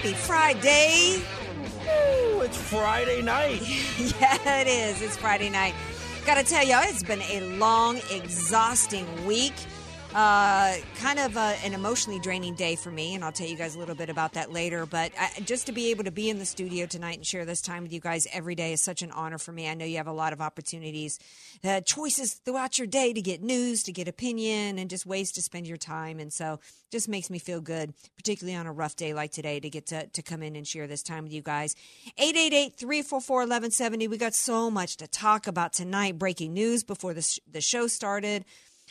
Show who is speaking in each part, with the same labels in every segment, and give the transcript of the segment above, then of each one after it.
Speaker 1: Happy Friday.
Speaker 2: Ooh, it's Friday night.
Speaker 1: yeah, it is. It's Friday night. Gotta tell y'all, it's been a long, exhausting week. Uh, kind of uh, an emotionally draining day for me, and I'll tell you guys a little bit about that later. But I, just to be able to be in the studio tonight and share this time with you guys every day is such an honor for me. I know you have a lot of opportunities, uh, choices throughout your day to get news, to get opinion, and just ways to spend your time. And so, just makes me feel good, particularly on a rough day like today, to get to, to come in and share this time with you guys. 888 344 1170. We got so much to talk about tonight. Breaking news before the, sh- the show started.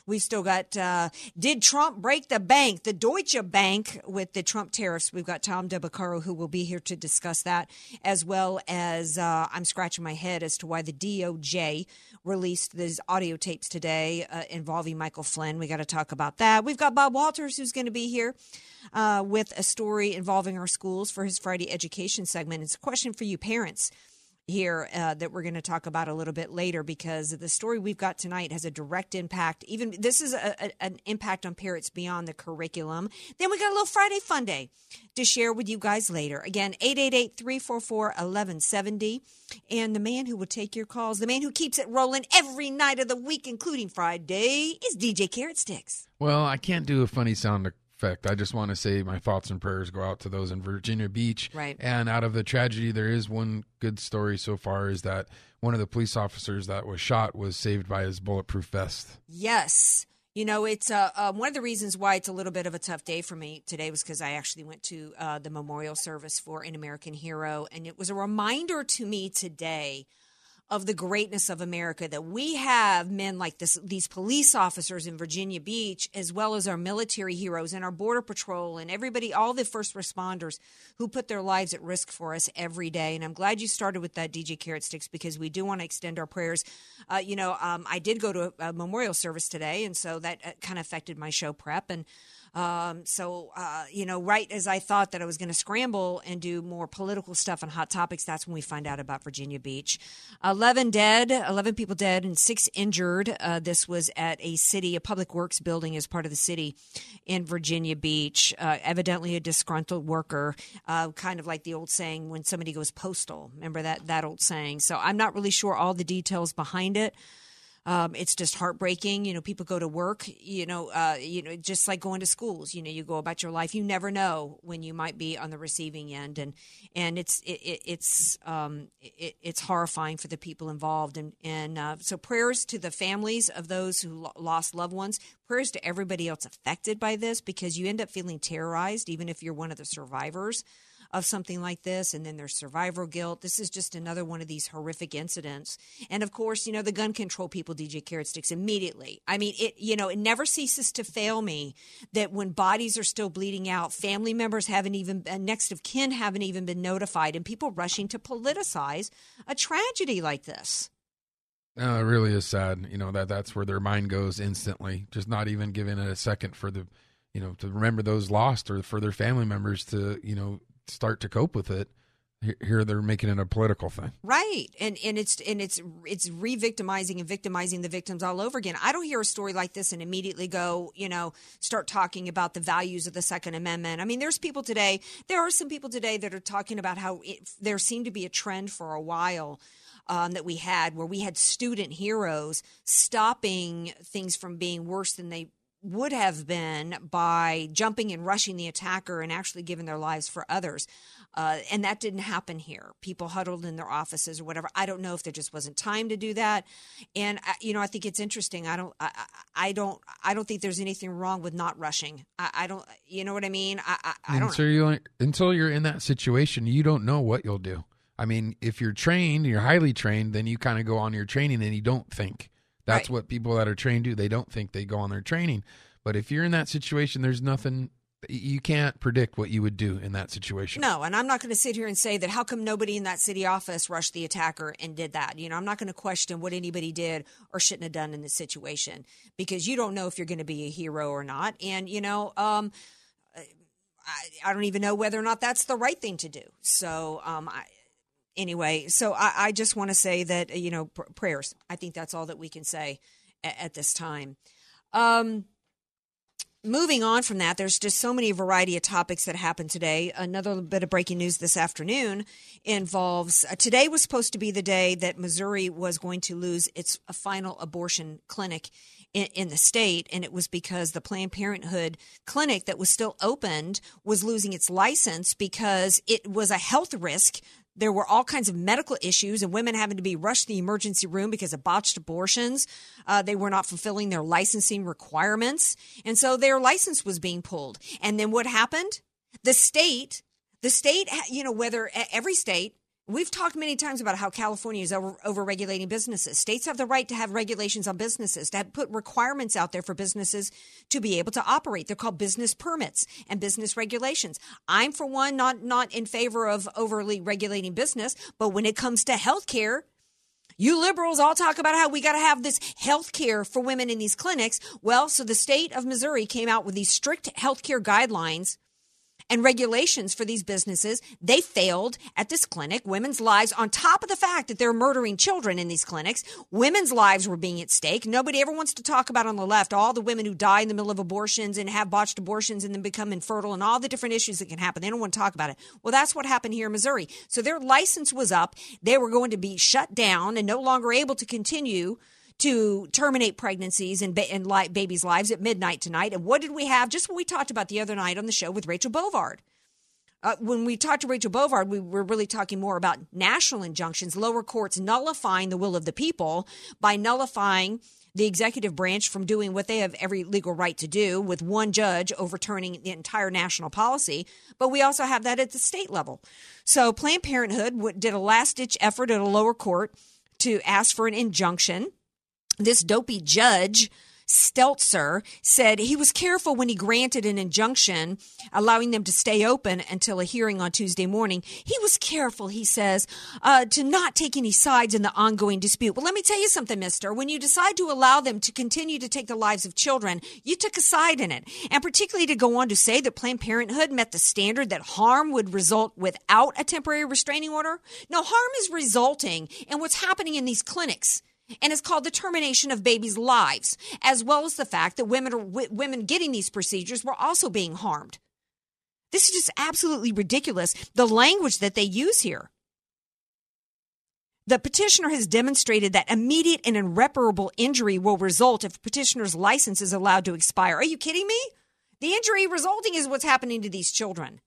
Speaker 1: We've still got uh, Did Trump break the bank? The Deutsche Bank with the Trump tariffs. We've got Tom Del Beccaro who will be here to discuss that, as well as uh, I'm scratching my head as to why the DOJ released these audio tapes today uh, involving Michael Flynn. We got to talk about that. We've got Bob Walters who's going to be here. Uh, with a story involving our schools for his Friday education segment. It's a question for you parents here uh, that we're going to talk about a little bit later because the story we've got tonight has a direct impact. Even this is a, a, an impact on parents beyond the curriculum. Then we got a little Friday Fun Day to share with you guys later. Again, 888 344 1170. And the man who will take your calls, the man who keeps it rolling every night of the week, including Friday, is DJ Carrot Sticks.
Speaker 3: Well, I can't do a funny sound effect. I just want to say my thoughts and prayers go out to those in Virginia Beach.
Speaker 1: Right.
Speaker 3: And out of the tragedy, there is one good story so far is that one of the police officers that was shot was saved by his bulletproof vest.
Speaker 1: Yes. You know, it's uh, uh, one of the reasons why it's a little bit of a tough day for me today was because I actually went to uh, the memorial service for an American hero, and it was a reminder to me today of the greatness of America that we have men like this, these police officers in Virginia Beach, as well as our military heroes and our border patrol and everybody, all the first responders who put their lives at risk for us every day. And I'm glad you started with that, DJ Carrot Sticks, because we do want to extend our prayers. Uh, you know, um, I did go to a, a, memorial service today, and so that uh, kind of affected my show prep and. Um, so, uh, you know, right as I thought that I was going to scramble and do more political stuff on hot topics, that's when we find out about Virginia Beach. 11 dead, 11 people dead, and six injured. Uh, this was at a city, a public works building as part of the city in Virginia Beach. Uh, evidently a disgruntled worker, uh, kind of like the old saying when somebody goes postal. Remember that, that old saying? So I'm not really sure all the details behind it. Um, it's just heartbreaking. You know, people go to work. You know, uh, you know, just like going to schools. You know, you go about your life. You never know when you might be on the receiving end, and and it's it, it, it's um, it, it's horrifying for the people involved. And and uh, so prayers to the families of those who lo- lost loved ones. Prayers to everybody else affected by this because you end up feeling terrorized, even if you're one of the survivors of something like this, and then there's survivor guilt. This is just another one of these horrific incidents. And of course, you know, the gun control people, DJ Carrot Sticks, immediately. I mean, it, you know, it never ceases to fail me that when bodies are still bleeding out, family members haven't even, uh, next of kin haven't even been notified, and people rushing to politicize a tragedy like this.
Speaker 3: No, it really is sad. You know that that's where their mind goes instantly. Just not even giving it a second for the, you know, to remember those lost or for their family members to, you know, start to cope with it here they're making it a political thing.
Speaker 1: Right. And and it's and it's it's re-victimizing and victimizing the victims all over again. I don't hear a story like this and immediately go you know start talking about the values of the second amendment. I mean there's people today there are some people today that are talking about how it, there seemed to be a trend for a while um, that we had where we had student heroes stopping things from being worse than they would have been by jumping and rushing the attacker and actually giving their lives for others. Uh, and that didn't happen here. People huddled in their offices or whatever. I don't know if there just wasn't time to do that. And I, you know, I think it's interesting. I don't, I, I, don't, I don't think there's anything wrong with not rushing. I, I don't, you know what I mean? I, I, I don't.
Speaker 3: Until you until you're in that situation, you don't know what you'll do. I mean, if you're trained, you're highly trained, then you kind of go on your training and you don't think. That's right. what people that are trained do. They don't think they go on their training. But if you're in that situation, there's nothing you can't predict what you would do in that situation.
Speaker 1: No, and I'm not going to sit here and say that how come nobody in that city office rushed the attacker and did that. You know, I'm not going to question what anybody did or shouldn't have done in this situation because you don't know if you're going to be a hero or not. And, you know, um, I, I, don't even know whether or not that's the right thing to do. So, um, I, anyway, so I, I just want to say that, you know, pr- prayers. I think that's all that we can say at, at this time. Um, moving on from that, there's just so many variety of topics that happened today. Another bit of breaking news this afternoon involves uh, today was supposed to be the day that Missouri was going to lose its uh, final abortion clinic in, in, the state, and it was because the Planned Parenthood clinic that was still opened was losing its license because it was a health risk there were all kinds of medical issues and women having to be rushed to the emergency room because of botched abortions. Uh, they were not fulfilling their licensing requirements. And so their license was being pulled. And then what happened? The state, the state, you know, whether every state We've talked many times about how California is over, regulating businesses. States have the right to have regulations on businesses, to put requirements out there for businesses to be able to operate. They're called business permits and business regulations. I'm, for one, not, not in favor of overly regulating business, but when it comes to healthcare, you liberals all talk about how we got to have this health care for women in these clinics. Well, so the state of Missouri came out with these strict health care guidelines and regulations for these businesses. They failed at this clinic. Women's lives, on top of the fact that they're murdering children in these clinics, women's lives were being at stake. Nobody ever wants to talk about on the left all the women who die in the middle of abortions and have botched abortions and then become infertile and all the different issues that can happen. They don't want to talk about it. Well, that's what happened here in Missouri. So their license was up. They were going to be shut down and no longer able to continue to terminate pregnancies and, ba- and li- babies' lives at midnight tonight. And what did we have? Just what we talked about the other night on the show with Rachel Bovard. Uh, when we talked to Rachel Bovard, we were really talking more about national injunctions, lower courts nullifying the will of the people by nullifying the executive branch from doing what they have every legal right to do with one judge overturning the entire national policy. But we also have that at the state level. So Planned Parenthood did a last ditch effort at a lower court to ask for an injunction this dopey judge Stelzer said he was careful when he granted an injunction allowing them to stay open until a hearing on Tuesday morning. He was careful, he says, uh, to not take any sides in the ongoing dispute. Well, let me tell you something, mister. When you decide to allow them to continue to take the lives of children, you took a side in it. And particularly to go on to say that Planned Parenthood met the standard that harm would result without a temporary restraining order. No, harm is resulting in what's happening in these clinics and it's called the termination of babies' lives, as well as the fact that women w- women getting these procedures were also being harmed. This is just absolutely ridiculous. The language that they use here. The petitioner has demonstrated that immediate and irreparable injury will result if petitioner's license is allowed to expire. Are you kidding me? The injury resulting is what's happening to these children.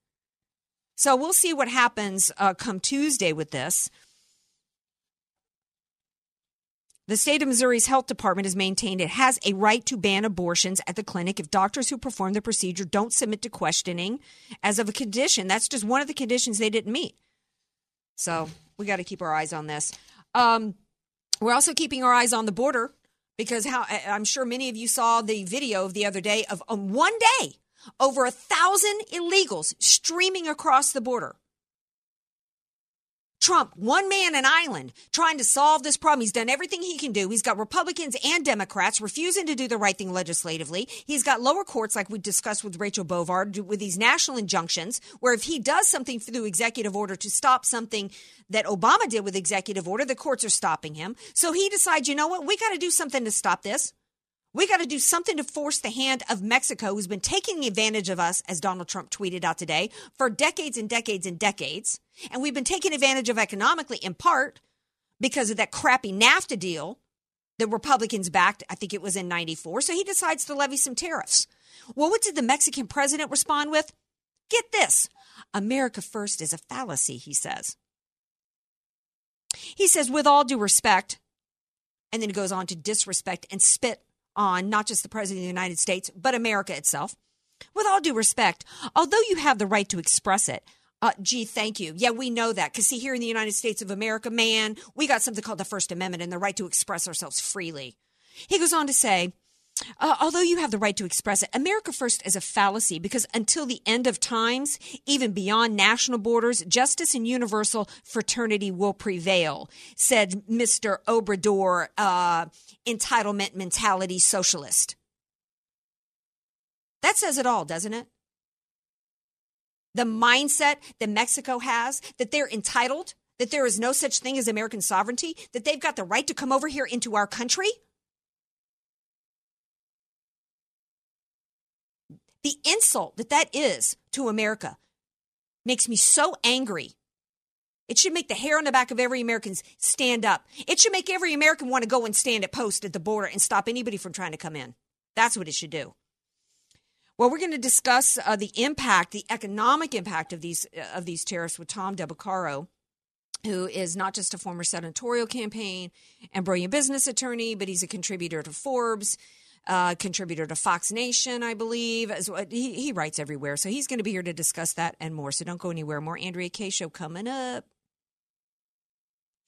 Speaker 1: So we'll see what happens uh, come Tuesday with this. The state of Missouri's health department has maintained it has a right to ban abortions at the clinic if doctors who perform the procedure don't submit to questioning as of a condition. That's just one of the conditions they didn't meet. So we got to keep our eyes on this. Um, we're also keeping our eyes on the border because how I'm sure many of you saw the video of the other day of on one day over a thousand illegals streaming across the border. Trump, one man an island, trying to solve this problem. He's done everything he can do. He's got Republicans and Democrats refusing to do the right thing legislatively. He's got lower courts, like we discussed with Rachel Bovard, with these national injunctions, where if he does something through executive order to stop something that Obama did with executive order, the courts are stopping him. So he decides, you know what? We got to do something to stop this. We got to do something to force the hand of Mexico, who's been taking advantage of us, as Donald Trump tweeted out today, for decades and decades and decades. And we've been taken advantage of economically in part because of that crappy NAFTA deal that Republicans backed. I think it was in 94. So he decides to levy some tariffs. Well, what did the Mexican president respond with? Get this America first is a fallacy, he says. He says, with all due respect, and then he goes on to disrespect and spit on not just the President of the United States, but America itself. With all due respect, although you have the right to express it, uh, gee, thank you. Yeah, we know that. Because, see, here in the United States of America, man, we got something called the First Amendment and the right to express ourselves freely. He goes on to say, uh, although you have the right to express it, America First is a fallacy because until the end of times, even beyond national borders, justice and universal fraternity will prevail, said Mr. Obrador, uh, entitlement mentality socialist. That says it all, doesn't it? The mindset that Mexico has that they're entitled, that there is no such thing as American sovereignty, that they've got the right to come over here into our country. The insult that that is to America makes me so angry. It should make the hair on the back of every American stand up. It should make every American want to go and stand at post at the border and stop anybody from trying to come in. That's what it should do. Well, we're going to discuss uh, the impact, the economic impact of these uh, of these tariffs with Tom Del Beccaro, who is not just a former senatorial campaign and brilliant business attorney, but he's a contributor to Forbes uh, contributor to Fox Nation, I believe. As he, he writes everywhere, so he's going to be here to discuss that and more. So don't go anywhere. More Andrea Kaye show coming up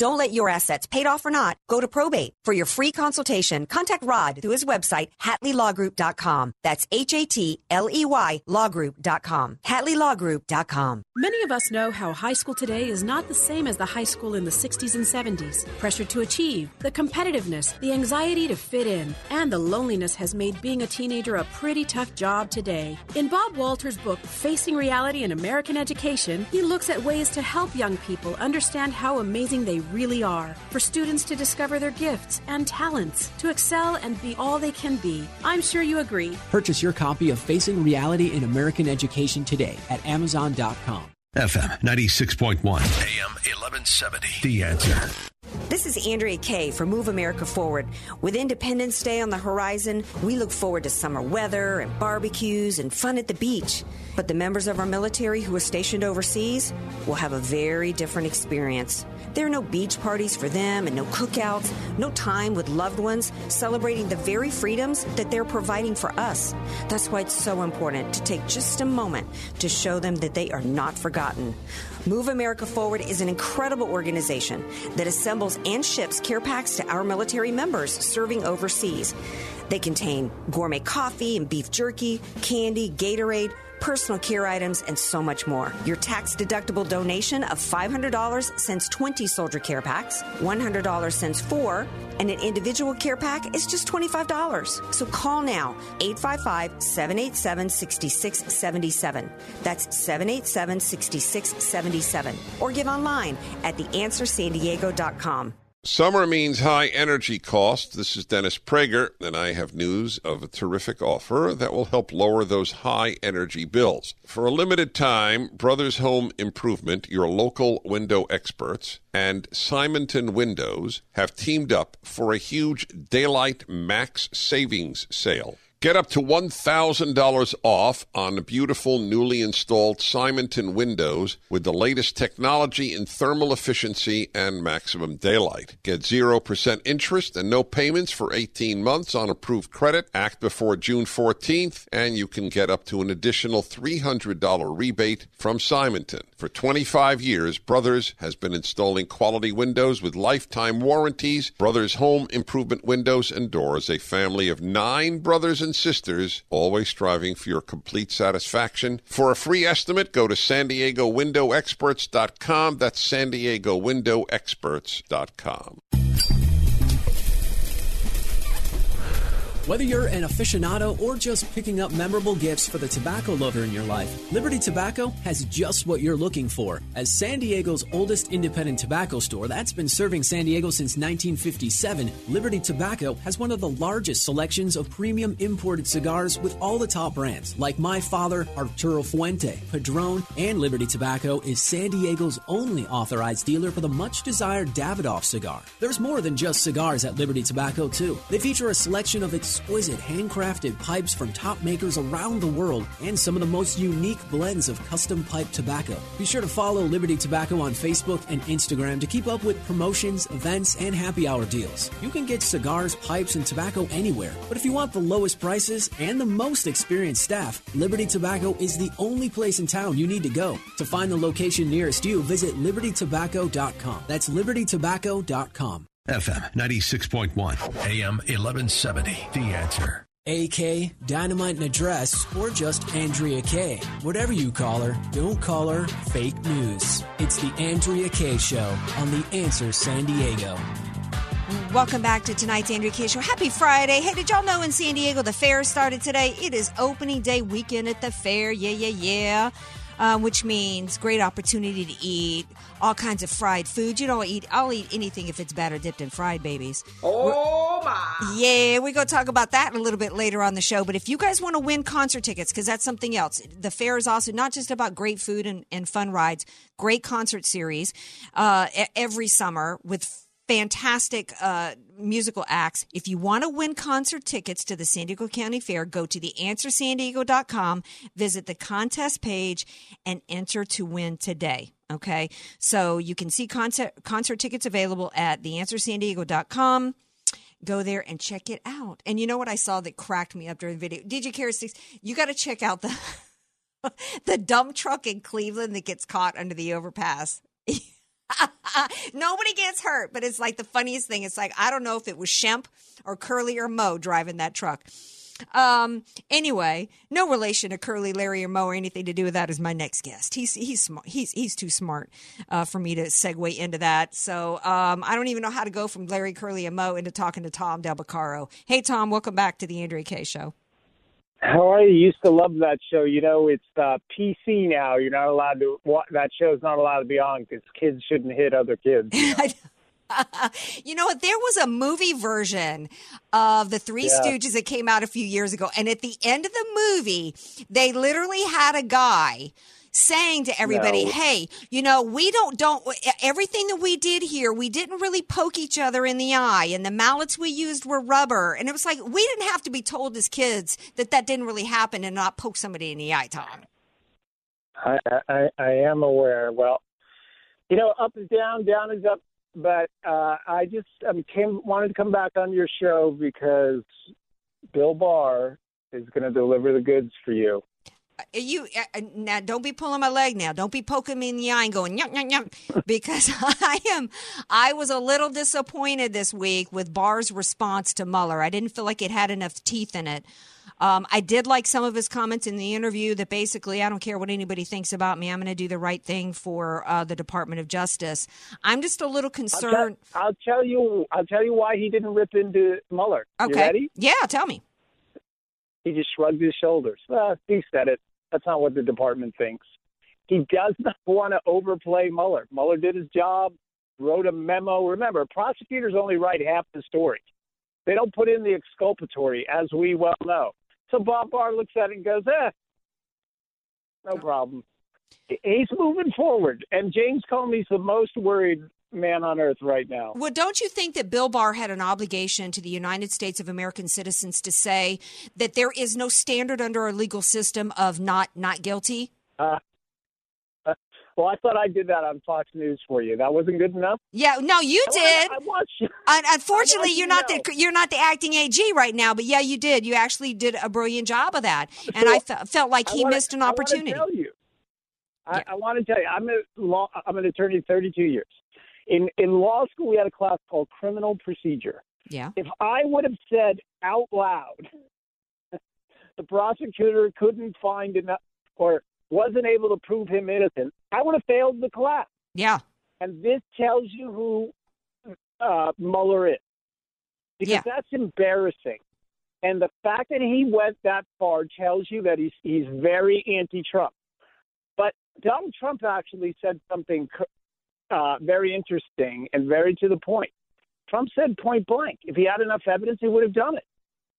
Speaker 4: Don't let your assets, paid off or not, go to probate. For your free consultation, contact Rod through his website, HatleyLawGroup.com. That's H A T L E Y LawGroup.com. HatleyLawGroup.com.
Speaker 5: Many of us know how high school today is not the same as the high school in the 60s and 70s. Pressure to achieve, the competitiveness, the anxiety to fit in, and the loneliness has made being a teenager a pretty tough job today. In Bob Walter's book, Facing Reality in American Education, he looks at ways to help young people understand how amazing they really are, for students to discover their gifts and talents, to excel and be all they can be. I'm sure you agree.
Speaker 6: Purchase your copy of Facing Reality in American Education today at Amazon.com.
Speaker 7: FM 96.1, AM 1170. The answer.
Speaker 4: This is Andrea Kaye for Move America Forward. With Independence Day on the horizon, we look forward to summer weather and barbecues and fun at the beach. But the members of our military who are stationed overseas will have a very different experience. There are no beach parties for them and no cookouts, no time with loved ones celebrating the very freedoms that they're providing for us. That's why it's so important to take just a moment to show them that they are not forgotten. Move America Forward is an incredible organization that assembles and ships care packs to our military members serving overseas. They contain gourmet coffee and beef jerky, candy, Gatorade, personal care items, and so much more. Your tax deductible donation of $500 sends 20 soldier care packs, $100 sends four, and an individual care pack is just $25. So call now 855 787 6677. That's 787 6677. Or give online at theanswersandiego.com.
Speaker 8: Summer means high energy costs. This is Dennis Prager, and I have news of a terrific offer that will help lower those high energy bills. For a limited time, Brothers Home Improvement, your local window experts, and Simonton Windows have teamed up for a huge Daylight Max Savings Sale. Get up to $1,000 off on beautiful newly installed Simonton windows with the latest technology in thermal efficiency and maximum daylight. Get 0% interest and no payments for 18 months on approved credit. Act before June 14th, and you can get up to an additional $300 rebate from Simonton. For 25 years, Brothers has been installing quality windows with lifetime warranties. Brothers Home Improvement Windows and Doors, a family of nine brothers and sisters, always striving for your complete satisfaction. For a free estimate, go to san diego window experts.com. That's san diego window experts.com.
Speaker 6: Whether you're an aficionado or just picking up memorable gifts for the tobacco lover in your life, Liberty Tobacco has just what you're looking for. As San Diego's oldest independent tobacco store that's been serving San Diego since 1957, Liberty Tobacco has one of the largest selections of premium imported cigars with all the top brands, like My Father, Arturo Fuente, Padron, and Liberty Tobacco is San Diego's only authorized dealer for the much desired Davidoff cigar. There's more than just cigars at Liberty Tobacco, too. They feature a selection of exclusive exquisite handcrafted pipes from top makers around the world and some of the most unique blends of custom pipe tobacco. Be sure to follow Liberty Tobacco on Facebook and Instagram to keep up with promotions, events, and happy hour deals. You can get cigars, pipes, and tobacco anywhere, but if you want the lowest prices and the most experienced staff, Liberty Tobacco is the only place in town you need to go. To find the location nearest you, visit libertytobacco.com. That's libertytobacco.com.
Speaker 7: FM 96.1, AM 1170. The answer.
Speaker 6: AK, Dynamite and Address, or just Andrea Kaye. Whatever you call her, don't call her fake news. It's the Andrea Kaye Show on The Answer San Diego.
Speaker 1: Welcome back to tonight's Andrea Kaye Show. Happy Friday. Hey, did y'all know in San Diego the fair started today? It is opening day weekend at the fair. Yeah, yeah, yeah. Um, which means great opportunity to eat all kinds of fried food. You don't eat. I'll eat anything if it's batter dipped in fried babies.
Speaker 2: Oh my!
Speaker 1: Yeah, we're going to talk about that a little bit later on the show. But if you guys want to win concert tickets, because that's something else, the fair is also not just about great food and, and fun rides, great concert series uh, every summer with fantastic uh, musical acts. If you want to win concert tickets to the San Diego County Fair, go to theanswersandiego.com, visit the contest page, and enter to win today. Okay, so you can see concert concert tickets available at theanswersandiego.com. Go there and check it out. And you know what I saw that cracked me up during the video? DJ Carrot Sticks, you got to check out the the dump truck in Cleveland that gets caught under the overpass. Nobody gets hurt, but it's like the funniest thing. It's like I don't know if it was Shemp or Curly or Moe driving that truck. Um. Anyway, no relation to Curly, Larry, or Moe, or anything to do with that. Is my next guest. He's he's smart. He's he's too smart uh, for me to segue into that. So um, I don't even know how to go from Larry, Curly, and Moe into talking to Tom Del Beccaro. Hey, Tom, welcome back to the Andrea Kaye Show.
Speaker 9: How are you? Used to love that show. You know, it's uh, PC now. You're not allowed to. wa- That show's not allowed to be on because kids shouldn't hit other kids.
Speaker 1: you know what? There was a movie version of the Three
Speaker 9: Yeah.
Speaker 1: Stooges that came out a few years ago, and at the end of the movie, they literally had a guy saying to everybody,
Speaker 9: No.
Speaker 1: "Hey, you know, we don't don't everything that we did here, we didn't really poke each other in the eye, and the mallets we used were rubber." And it was like we didn't have to be told as kids that that didn't really happen and not poke somebody in the eye, Tom.
Speaker 9: I, I I am aware. Well, you know, up is down, down is up. But uh, I just um, came wanted to come back on your show because Bill Barr is going to deliver the goods for you.
Speaker 1: You uh, uh, now don't be pulling my leg now don't be poking me in the eye and going yuck yuck yuck because i am i was a little disappointed this week with barr's response to mueller i didn't feel like it had enough teeth in it um, I did like some of his comments in the interview that basically, I don't care what anybody thinks about me. I'm going to do the right thing for uh, the Department of Justice. I'm just a little
Speaker 9: I'll,
Speaker 1: concerned.
Speaker 9: tell, I'll tell you. I'll tell you why he didn't rip into Mueller. You
Speaker 1: okay.
Speaker 9: ready?
Speaker 1: Yeah, tell me.
Speaker 9: He just shrugged his shoulders. Uh, he said it. That's not what the department thinks. He does not want to overplay Mueller. Mueller did his job, wrote a memo. Remember, prosecutors only write half the story. They don't put in the exculpatory, as we well know. So Bob Barr looks at it and goes, eh, no problem. He's moving forward. And James Comey's the most worried man on earth right now.
Speaker 1: Well, don't you think that Bill Barr had an obligation to the United States of American citizens to say that there is no standard under our legal system of not not guilty?
Speaker 9: Uh, uh, well, I thought I did that on Fox News for you. That wasn't good enough.
Speaker 1: Yeah, no, you did.
Speaker 9: I want you.
Speaker 1: Unfortunately,
Speaker 9: I
Speaker 1: you're not
Speaker 9: to
Speaker 1: the you're not the acting AG right now, but yeah, you did. You actually did a brilliant job of that, and I fe- felt like he
Speaker 9: wanna-
Speaker 1: missed an
Speaker 9: I
Speaker 1: opportunity.
Speaker 9: tell you. I, I want to tell you, I'm a law. I'm an attorney, 32 years. In in law school, we had a class called criminal procedure.
Speaker 1: Yeah.
Speaker 9: If I would have said out loud, the prosecutor couldn't find enough or wasn't able to prove him innocent, I would have failed the class.
Speaker 1: Yeah.
Speaker 9: And this tells you who uh, Mueller is, because
Speaker 1: Yeah.
Speaker 9: that's embarrassing. And the fact that he went that far tells you that he's he's very anti-Trump. But Donald Trump actually said something uh, very interesting and very to the point. Trump said point blank, if he had enough evidence, he would have done it.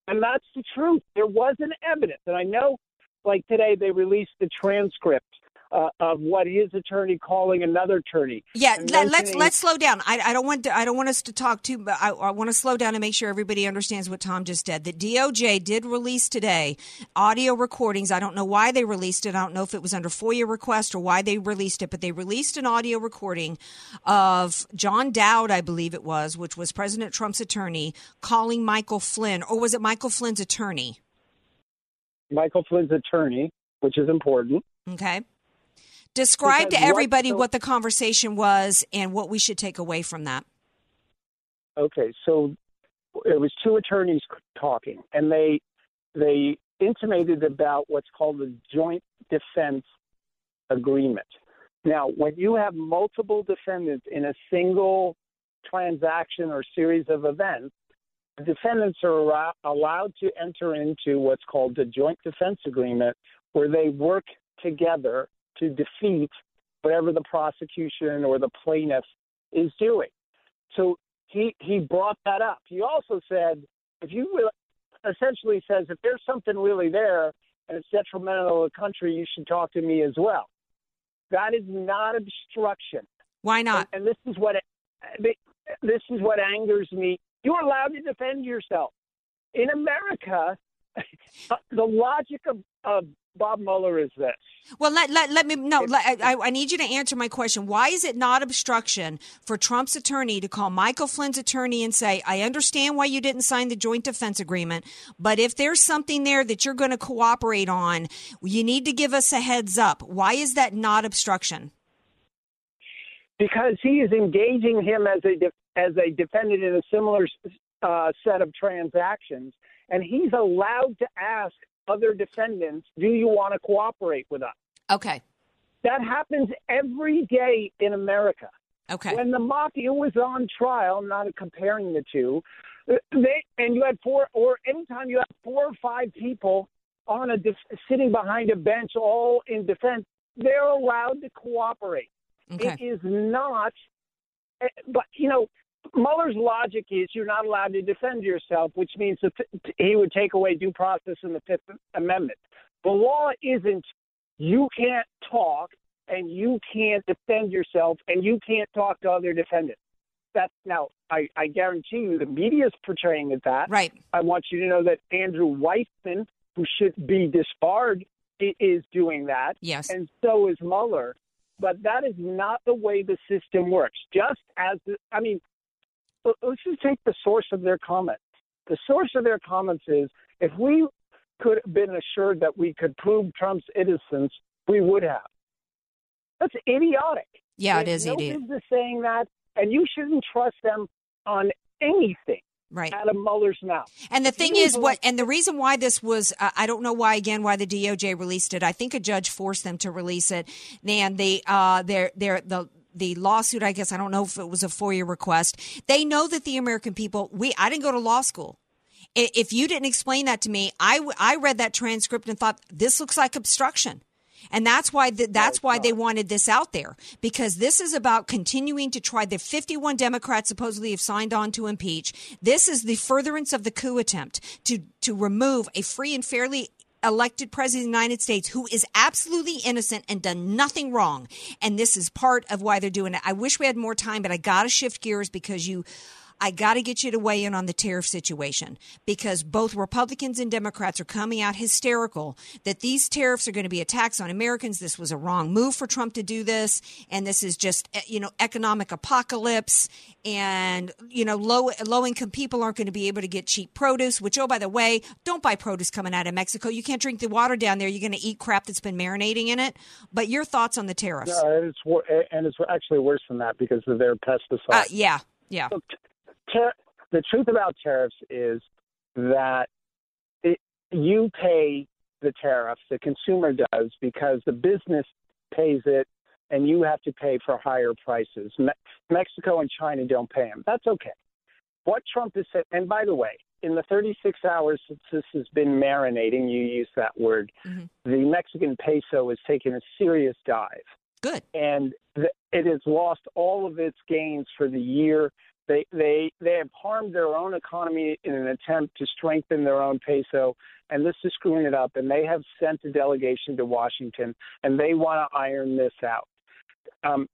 Speaker 9: And that's the truth. There wasn't evidence. And I know, like today, they released the transcript uh, of what his attorney calling another attorney.
Speaker 1: Yeah, let, let's let's slow down. I, I don't want to, I don't want us to talk too. But I, I want to slow down and make sure everybody understands what Tom just said. The DOJ did release today audio recordings. I don't know why they released it. I don't know if it was under FOIA request or why they released it, but they released an audio recording of John Dowd, I believe it was, which was President Trump's attorney, calling Michael Flynn, or was it Michael Flynn's attorney?
Speaker 9: Michael Flynn's attorney, which is important.
Speaker 1: Okay. Describe because to everybody what, what the conversation was and what we should take away from that.
Speaker 9: Okay, so it was two attorneys talking, and they they intimated about what's called the joint defense agreement. Now, when you have multiple defendants in a single transaction or series of events, the defendants are allowed to enter into what's called the joint defense agreement, where they work together to defeat whatever the prosecution or the plaintiff is doing. So he he brought that up. He also said, if you will, essentially says if there's something really there and it's detrimental to the country, you should talk to me as well. That is not obstruction.
Speaker 1: Why not?
Speaker 9: And, and this is what this is what angers me. You're allowed to defend yourself. In America, the logic of, of Bob Mueller is this.
Speaker 1: Well, let, let, let me no. Let, I, I need you to answer my question. Why is it not obstruction for Trump's attorney to call Michael Flynn's attorney and say, "I understand why you didn't sign the joint defense agreement, but if there's something there that you're going to cooperate on, you need to give us a heads up." Why is that not obstruction?
Speaker 9: Because he is engaging him as a de- as a defendant in a similar uh, set of transactions, and he's allowed to ask other defendants, do you want to cooperate with us?
Speaker 1: Okay.
Speaker 9: That happens every day in America.
Speaker 1: Okay.
Speaker 9: When the mafia was on trial, not comparing the two, they and you had four, or anytime you have four or five people on a sitting behind a bench, all in defense, they're allowed to cooperate.
Speaker 1: Okay.
Speaker 9: It is not, eh, but you know, Mueller's logic is you're not allowed to defend yourself, which means that he would take away due process in the Fifth Amendment. The law isn't you can't talk and you can't defend yourself and you can't talk to other defendants. That's now I, I guarantee you the media is portraying it that.
Speaker 1: Right.
Speaker 9: I want you to know that Andrew Weissmann, who should be disbarred, is doing that.
Speaker 1: Yes.
Speaker 9: And so is Mueller. But that is not the way the system works. Just as the, I mean, let's just take the source of their comments. The source of their comments is if we could have been assured that we could prove Trump's innocence, we would have. That's idiotic.
Speaker 1: Yeah, it
Speaker 9: is
Speaker 1: no
Speaker 9: idiot. business saying that, and you shouldn't trust them on anything
Speaker 1: right
Speaker 9: out of Mueller's mouth.
Speaker 1: And the thing is, what and the reason why this was, uh, I don't know why again why the DOJ released it. I think a judge forced them to release it. And they, uh, they're, they're the the lawsuit, I guess I don't know if it was a FOIA request. They know that the American people, we, I didn't go to law school. If you didn't explain that to me, I, I read that transcript and thought this looks like obstruction. And that's why the, that's why they wanted this out there because this is about continuing to try. The 51 Democrats supposedly have signed on to impeach. This is the furtherance of the coup attempt to to remove a free and fairly elected president of the United States who is absolutely innocent and done nothing wrong. And this is part of why they're doing it. I wish we had more time, but I got to shift gears because you I got to get you to weigh in on the tariff situation because both Republicans and Democrats are coming out hysterical that these tariffs are going to be a tax on Americans. This was a wrong move for Trump to do this, and this is just eh, you know economic apocalypse, and you know low low income people aren't going to be able to get cheap produce. Which oh by the way, don't buy produce coming out of Mexico. You can't drink the water down there. You're going to eat crap that's been marinating in it. But your thoughts on the tariffs?
Speaker 9: No, it's and it's actually worse than that because of their pesticides.
Speaker 1: Uh, yeah, yeah. So
Speaker 9: ter- the truth about tariffs is that it, you pay the tariffs, the consumer does, because the business pays it and you have to pay for higher prices. Me- Mexico and China don't pay them. That's okay. What Trump is said, and by the way, in the 36 hours since this has been marinating, you use that word, mm-hmm. the Mexican peso has taken a serious dive.
Speaker 1: Good.
Speaker 9: And the, it has lost all of its gains for the year They they they have harmed their own economy in an attempt to strengthen their own peso, and this is screwing it up. And they have sent a delegation to Washington, and they want to iron this out. Um,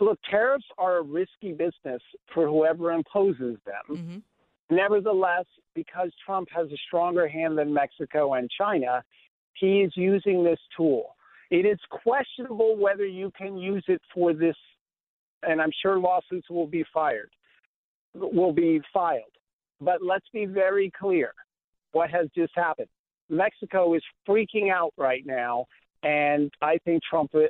Speaker 9: look, tariffs are a risky business for whoever imposes them.
Speaker 1: Mm-hmm.
Speaker 9: Nevertheless, because Trump has a stronger hand than Mexico and China, he is using this tool. It is questionable whether you can use it for this, and I'm sure lawsuits will be fired, will be filed. But let's be very clear what has just happened. Mexico is freaking out right now and I think Trump uh,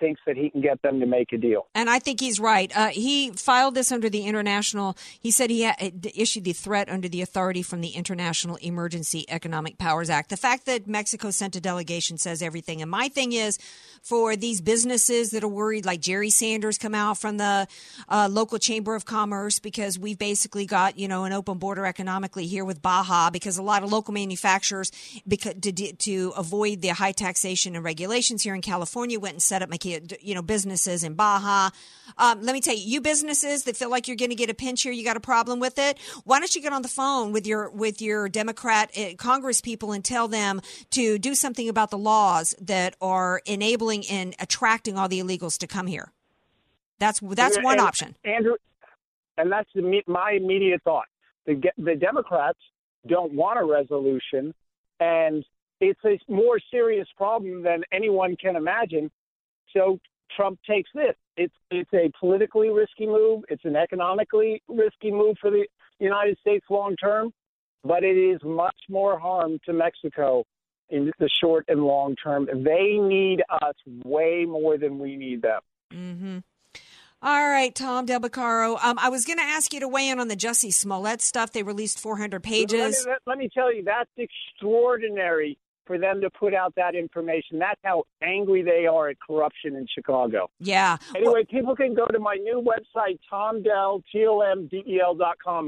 Speaker 9: thinks that he can get them to make a deal.
Speaker 1: And I think he's right. Uh, he filed this under the international. He said he issued the threat under the authority from the International Emergency Economic Powers Act. The fact that Mexico sent a delegation says everything. And my thing is, for these businesses that are worried, like Jerry Sanders, come out from the uh, local chamber of commerce because we've basically got you know an open border economically here with Baja because a lot of local manufacturers because to, to avoid the high taxation and regulation regulations here in California went and set up my you know businesses in Baja. Um, let me tell you, you businesses that feel like you're going to get a pinch here, you got a problem with it. Why don't you get on the phone with your with your Democrat uh, Congress people and tell them to do something about the laws that are enabling and attracting all the illegals to come here? That's that's one
Speaker 9: and,
Speaker 1: option.
Speaker 9: Andrew, and that's the, my immediate thought. The the Democrats don't want a resolution, and it's a more serious problem than anyone can imagine. So Trump takes this. It's it's a politically risky move. It's an economically risky move for the United States long term, but it is much more harm to Mexico in the short and long term. They need us way more than we need them.
Speaker 1: Mm-hmm. All right, Tom Del Beccaro. Um, I was going to ask you to weigh in on the Jussie Smollett stuff. They released 400 pages.
Speaker 9: Let me, let me tell you, that's extraordinary for them to put out that information. That's how angry they are at corruption in Chicago.
Speaker 1: Yeah.
Speaker 9: Anyway, well, people can go to my new website, tomdel.com,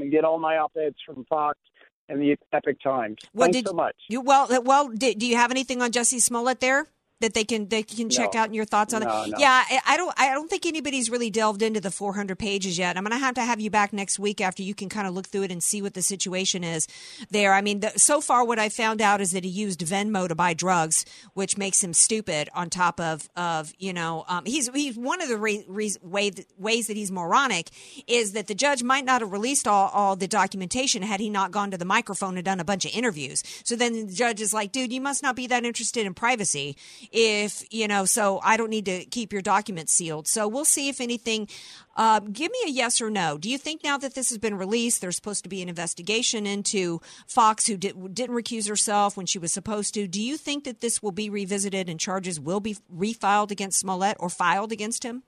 Speaker 9: and get all my op-eds from Fox and the Epoch Times.
Speaker 1: Well,
Speaker 9: Thanks
Speaker 1: did,
Speaker 9: so much.
Speaker 1: You, well, well, do you have anything on Jussie Smollett there? That they can they can check
Speaker 9: no.
Speaker 1: out and your thoughts on
Speaker 9: no,
Speaker 1: it.
Speaker 9: No.
Speaker 1: Yeah, I, I, don't I don't think anybody's really delved into the 400 pages yet. I'm going to have to have you back next week after you can kind of look through it and see what the situation is there. I mean, the, so far what I found out is that he used Venmo to buy drugs, which makes him stupid. On top of of you know, um, he's he's one of the re- re- way, ways that he's moronic is that the judge might not have released all, all the documentation had he not gone to the microphone and done a bunch of interviews. So then the judge is like, dude, you must not be that interested in privacy if you know so i don't need to keep your documents sealed so we'll see if anything uh, give me a yes or no do you think now that this has been released there's supposed to be an investigation into Foxx who did, didn't recuse herself when she was supposed to do you think that this will be revisited and charges will be refiled against smollett or filed against him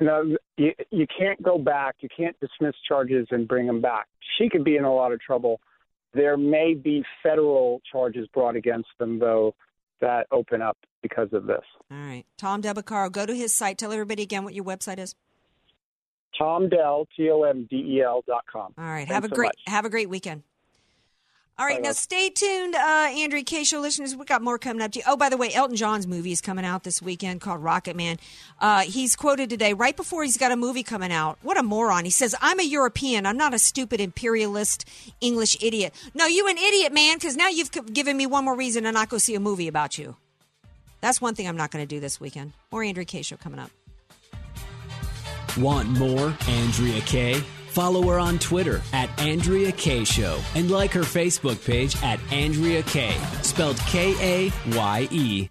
Speaker 9: no, you, you can't go back. You can't dismiss charges and bring them back. She could be in a lot of trouble. There may be federal charges brought against them, though, that open up because of this.
Speaker 1: All right. Tom Del Beccaro, go to his site. Tell everybody again what your website is.
Speaker 9: Tom Del, T O M D E L dot com.
Speaker 1: All right.
Speaker 9: Thanks
Speaker 1: have a
Speaker 9: so
Speaker 1: great
Speaker 9: much.
Speaker 1: have a great weekend. All right, now stay tuned, uh, Andrea Kaye. Show listeners. We've got more coming up to you. Oh, by the way, Elton John's movie is coming out this weekend called Rocket Man. Uh, he's quoted today right before he's got a movie coming out. What a moron! He says, "I'm a European. I'm not a stupid imperialist English idiot." No, you an idiot, man. Because now you've given me one more reason to not go see a movie about you. That's one thing I'm not going to do this weekend. More Andrea Kaye. Show coming up.
Speaker 6: Want more Andrea Kaye? Follow her on Twitter at Andrea Kaye Show and like her Facebook page at Andrea Kaye, spelled K A Y E.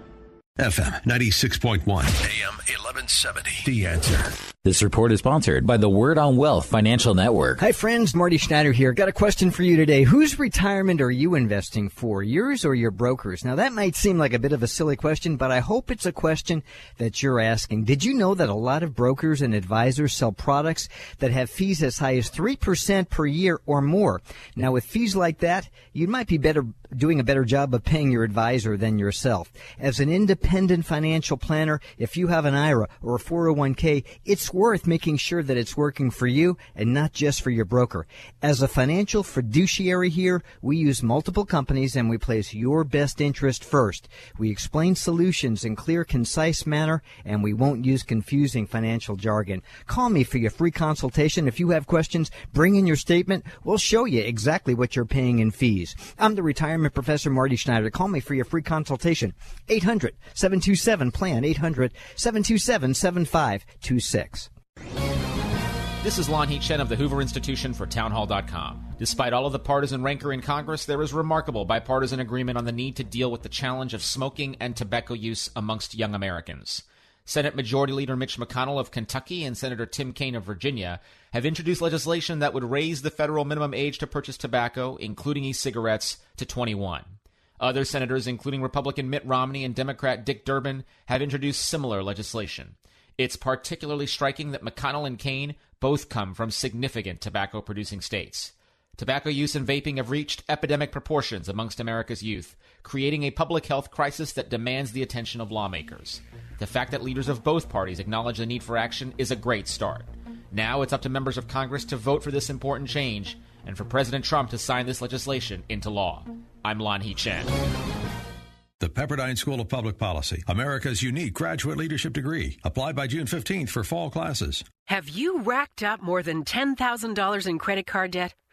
Speaker 7: FM 96.1, AM 1170. The answer.
Speaker 10: This report is sponsored by the Word on Wealth Financial Network.
Speaker 11: Hi, friends. Marty Schneider here. Got a question for you today. Whose retirement are you investing for, yours or your broker's? Now, that might seem like a bit of a silly question, but I hope it's a question that you're asking. Did you know that a lot of brokers and advisors sell products that have fees as high as 3% per year or more? Now, with fees like that, you might be better doing a better job of paying your advisor than yourself. As an independent financial planner, if you have an IRA or a 401k, it's worth making sure that it's working for you and not just for your broker. As a financial fiduciary here, we use multiple companies and we place your best interest first. We explain solutions in clear, concise manner and we won't use confusing financial jargon. Call me for your free consultation. If you have questions, bring in your statement. We'll show you exactly what you're paying in fees. I'm the retirement professor Marty Schneider. Call me for your free consultation. 800 727 plan 800 727 7526.
Speaker 12: This is Lanhee Chen of the Hoover Institution for Townhall.com. Despite all of the partisan rancor in Congress, there is remarkable bipartisan agreement on the need to deal with the challenge of smoking and tobacco use amongst young Americans. Senate Majority Leader Mitch McConnell of Kentucky and Senator Tim Kaine of Virginia have introduced legislation that would raise the federal minimum age to purchase tobacco, including e cigarettes, to 21. Other senators, including Republican Mitt Romney and Democrat Dick Durbin, have introduced similar legislation. It's particularly striking that McConnell and Kaine both come from significant tobacco producing states. Tobacco use and vaping have reached epidemic proportions amongst America's youth, creating a public health crisis that demands the attention of lawmakers. The fact that leaders of both parties acknowledge the need for action is a great start. Now it's up to members of Congress to vote for this important change and for President Trump to sign this legislation into law. I'm Lanhee Chen.
Speaker 7: The Pepperdine School of Public Policy, America's unique graduate leadership degree. Apply by June 15th for fall classes.
Speaker 13: Have you racked up more than $10,000 in credit card debt?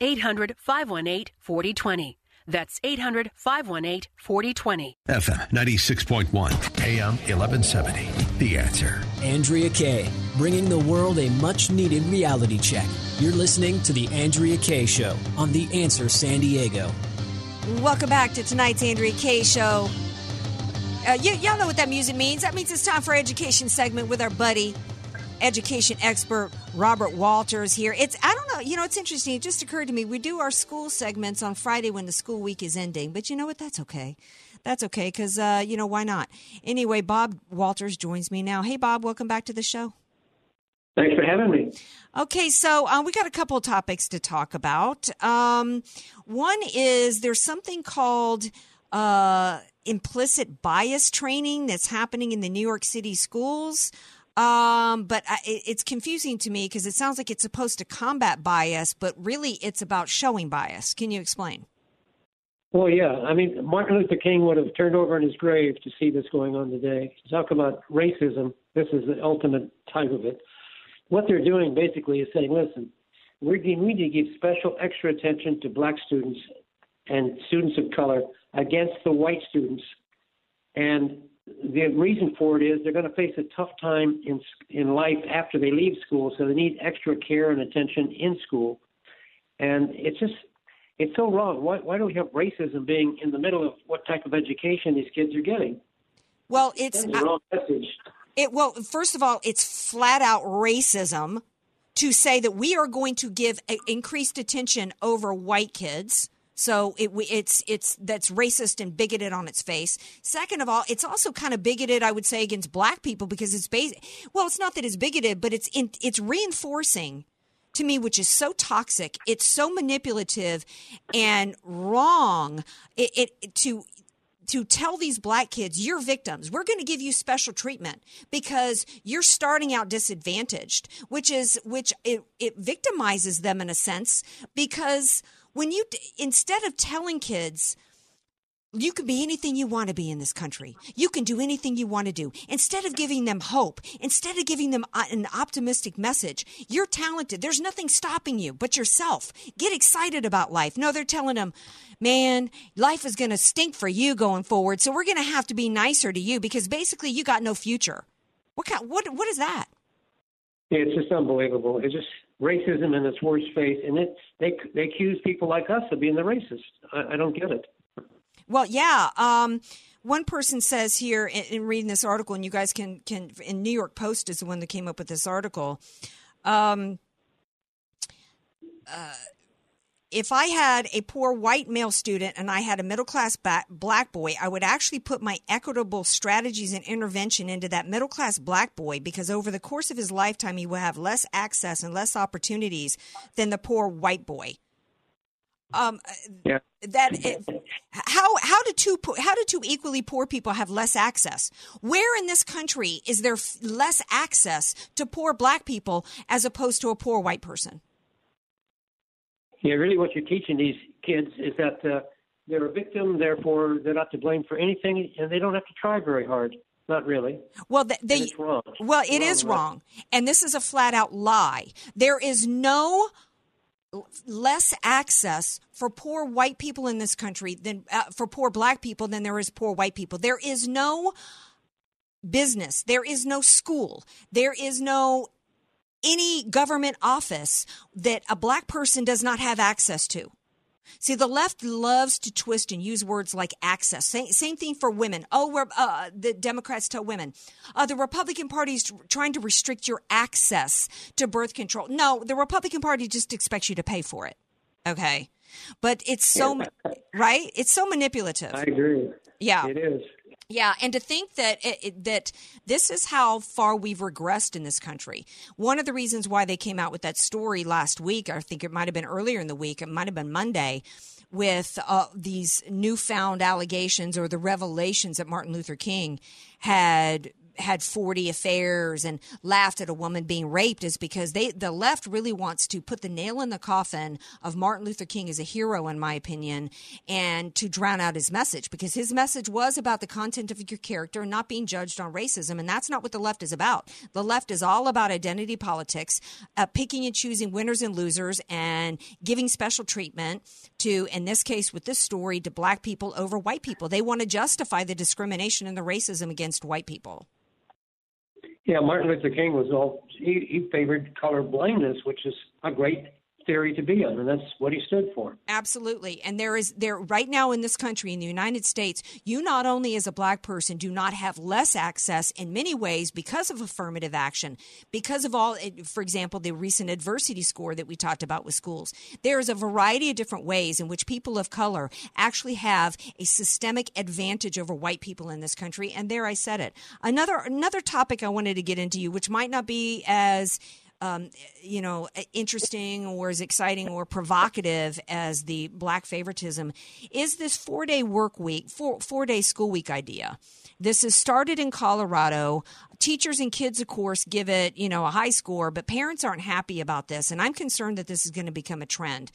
Speaker 13: 800 518 4020. That's 800 518 4020.
Speaker 7: FM 96.1, AM 1170. The answer.
Speaker 6: Andrea Kaye, bringing the world a much needed reality check. You're listening to The Andrea Kaye Show on The Answer San Diego.
Speaker 1: Welcome back to tonight's Andrea Kaye Show. Uh, y- y'all know what that music means. That means it's time for education segment with our buddy, education expert Robert Walters here. It's I don't know, you know, it's interesting. It just occurred to me we do our school segments on Friday when the school week is ending, but you know what? That's okay. That's okay because uh, you know why not? Anyway, Bob Walters joins me now. Hey, Bob, welcome back to the show.
Speaker 14: Thanks for having me.
Speaker 1: Okay, so uh, we got a couple of topics to talk about. Um, one is there's something called uh, implicit bias training that's happening in the New York City schools. Um, but I, it's confusing to me because it sounds like it's supposed to combat bias, but really it's about showing bias. Can you explain?
Speaker 14: Well, yeah. I mean, Martin Luther King would have turned over in his grave to see this going on today. Talk about racism. This is the ultimate type of it. What they're doing basically is saying, listen, we need to give special extra attention to black students and students of color against the white students. And the reason for it is they're going to face a tough time in in life after they leave school, so they need extra care and attention in school. And it's just it's so wrong. Why why do we have racism being in the middle of what type of education these kids are getting?
Speaker 1: Well, it's
Speaker 14: That's the wrong message.
Speaker 1: It well, first of all, it's flat out racism to say that we are going to give a, increased attention over white kids So it, it's it's that's racist and bigoted on its face. Second of all, it's also kind of bigoted, I would say, against black people because it's based. Well, it's not that it's bigoted, but it's in, it's reinforcing to me, which is so toxic. It's so manipulative and wrong. It, it to to tell these black kids, you're victims. We're going to give you special treatment because you're starting out disadvantaged, which is, which it, it victimizes them in a sense because when you, instead of telling kids, you can be anything you want to be in this country. You can do anything you want to do. Instead of giving them hope, instead of giving them uh, an optimistic message, you're talented. There's nothing stopping you but yourself. Get excited about life. No, they're telling them, man, life is going to stink for you going forward. So we're going to have to be nicer to you because basically you got no future. What kind, what what is that?
Speaker 14: It's just unbelievable. It's just racism in its worst face, and it they they accuse people like us of being the racist. I, I don't get it.
Speaker 1: Well, yeah. Um, one person says here in, in, reading this article, and you guys can can in New York Post is the one that came up with this article. Um, uh, if I had a poor white male student and I had a middle class black boy, I would actually put my equitable strategies and intervention into that middle class black boy because over the course of his lifetime, he will have less access and less opportunities than the poor white boy. Um, yeah. That it, how how do two how do two equally poor people have less access? Where in this country is there less access to poor black people as opposed to a poor white person?
Speaker 14: Yeah, really, what you're teaching these kids is that uh, they're a victim, therefore they're not to blame for anything, and they don't have to try very hard. Not really.
Speaker 1: Well, they, they
Speaker 14: wrong.
Speaker 1: well, it
Speaker 14: wrong,
Speaker 1: is wrong, and this is a flat out lie. There is no less access for poor white people in this country than uh, for poor black people than there is poor white people. There is no business, there is no school, there is no any government office that a black person does not have access to. See, the left loves to twist and use words like access. Same, same thing for women. Oh, we're, uh, the Democrats tell women. Uh, the Republican Party is trying to restrict your access to birth control. No, the Republican Party just expects you to pay for it. Okay. But it's so, right? It's so manipulative.
Speaker 14: I agree.
Speaker 1: Yeah.
Speaker 14: It is.
Speaker 1: Yeah, and to think that it, that this is how far we've regressed in this country. One of the reasons why they came out with that story last week, I think it might have been earlier in the week, it might have been Monday, with uh, these newfound allegations or the revelations that Martin Luther King had had 40 affairs and laughed at a woman being raped is because they the left really wants to put the nail in the coffin of Martin Luther King as a hero in my opinion and to drown out his message because his message was about the content of your character and not being judged on racism and that's not what the left is about. The left is all about identity politics, uh, picking and choosing winners and losers and giving special treatment to in this case with this story to black people over white people. They want to justify the discrimination and the racism against white people.
Speaker 14: Yeah, Martin Luther King was all he, he favored color blindness, which is a great theory to be on, and that's what he stood for.
Speaker 1: Absolutely. And there is there right now in this country, in the United States, you not only as a black person do not have less access in many ways because of affirmative action, because of all, for example, the recent adversity score that we talked about with schools. There is a variety of different ways in which people of color actually have a systemic advantage over white people in this country. And there I said it. Another another topic I wanted to get into you, which might not be as um, you know, interesting or as exciting or provocative as the black favoritism is this four day work week, four, four day school week idea. This is started in Colorado. Teachers and kids, of course, give it, you know, a high score, but parents aren't happy about this. And I'm concerned that this is going to become a trend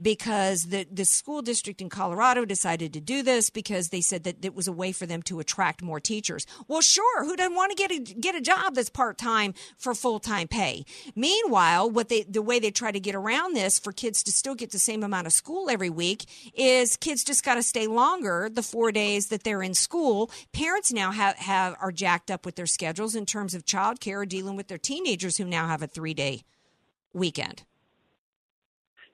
Speaker 1: because the, the school district in Colorado decided to do this because they said that it was a way for them to attract more teachers. Well, sure, who doesn't want to get a, get a job that's part time for full time pay? Meanwhile, what they the way they try to get around this for kids to still get the same amount of school every week is kids just got to stay longer the four days that they're in school. Parents now have, have are jacked up with their schedules in terms of childcare, dealing with their teenagers who now have a three day weekend.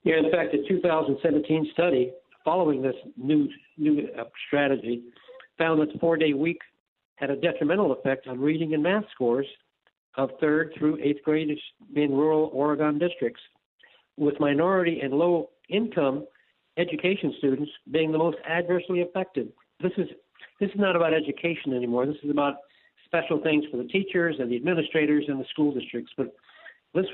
Speaker 14: Yeah, in fact, a 2017 study following this new new uh, strategy found that the four-day week had a detrimental effect on reading and math scores of third through eighth grade in rural Oregon districts. With minority and low income education students being the most adversely affected. This is this is not about education anymore. This is about special things for the teachers and the administrators and the school districts. But let's,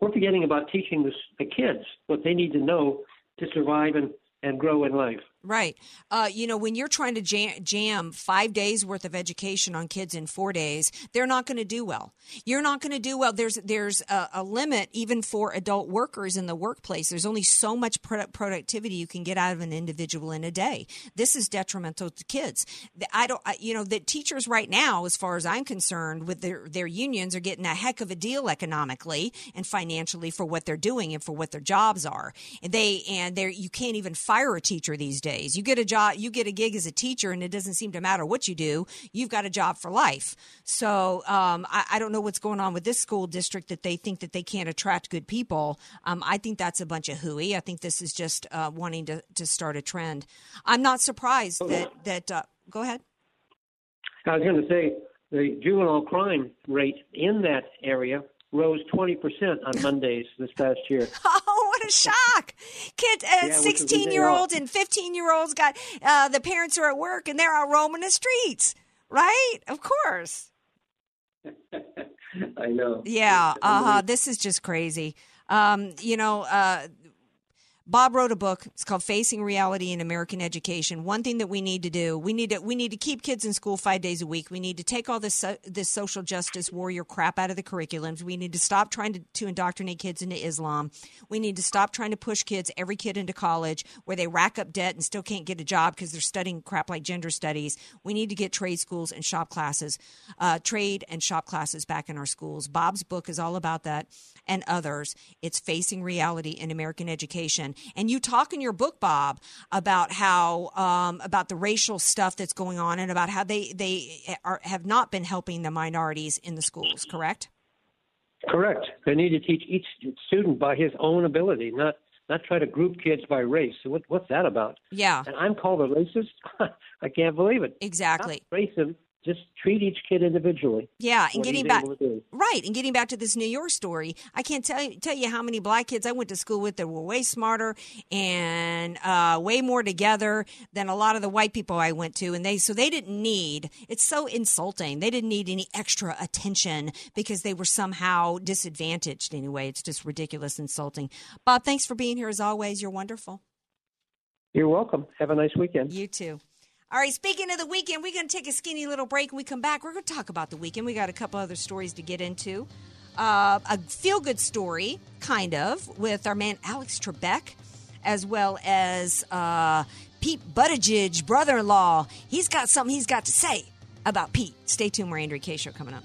Speaker 14: we're forgetting about teaching this, the kids what they need to know to survive and, and grow in life.
Speaker 1: Right. Uh, you know, when you're trying to jam, jam, five days worth of education on kids in four days, they're not going to do well. You're not going to do well. There's there's a, a, limit even for adult workers in the workplace. There's only so much pro- productivity you can get out of an individual in a day. This is detrimental to kids. I don't. I, you know, the teachers right now, as far as I'm concerned, with their their unions, are getting a heck of a deal economically and financially for what they're doing and for what their jobs are. And they and they you can't even fire a teacher these days days. You get a job, you get a gig as a teacher, and it doesn't seem to matter what you do. You've got a job for life. So um, I, I, don't know what's going on with this school district that they think that they can't attract good people. Um, I think that's a bunch of hooey. I think this is just uh, wanting to, to start a trend. I'm not surprised that that. Uh, go ahead.
Speaker 14: I was going to say the juvenile crime rate in that area rose 20% on Mondays this past year.
Speaker 1: Oh, what a shock. Kids, uh, yeah, 16 year olds and 15 year olds got, uh, the parents are at work and they're out roaming the streets, right? Of course.
Speaker 14: I know.
Speaker 1: Yeah. Uh huh. This is just crazy. Um, you know, uh, Bob wrote a book. It's called Facing Reality in American Education. One thing that we need to do, we need to we need to keep kids in school 5 days a week. We need to take all this this social justice warrior crap out of the curriculums. We need to stop trying to, to indoctrinate kids into Islam. We need to stop trying to push kids every kid into college where they rack up debt and still can't get a job because they're studying crap like gender studies. We need to get trade schools and shop classes, uh, trade and shop classes back in our schools. Bob's book is all about that and others. It's Facing Reality in American Education. And you talk in your book, Bob, about how um, about the racial stuff that's going on and about how they they are, have not been helping the minorities in the schools. Correct.
Speaker 14: Correct. They need to teach each student by his own ability, not not try to group kids by race. What, what's that about?
Speaker 1: Yeah.
Speaker 14: And I'm called a racist. I can't believe it.
Speaker 1: Exactly.
Speaker 14: Not racism just treat each kid individually.
Speaker 1: Yeah, and getting back right, and getting back to this New York story, I can't tell you, tell you how many black kids I went to school with that were way smarter and uh, way more together than a lot of the white people I went to, and they so they didn't need. It's so insulting. They didn't need any extra attention because they were somehow disadvantaged. Anyway, it's just ridiculous, insulting. Bob, thanks for being here as always. You're wonderful.
Speaker 14: You're welcome. Have a nice weekend.
Speaker 1: You too. All right, speaking of the weekend, we're going to take a skinny little break. When we come back, we're going to talk about the weekend. We got a couple other stories to get into. Uh, a feel good story, kind of, with our man Alex Trebek, as well as uh, Pete Buttigieg, brother in law. He's got something he's got to say about Pete. Stay tuned. More Andrea Kaye Show coming up.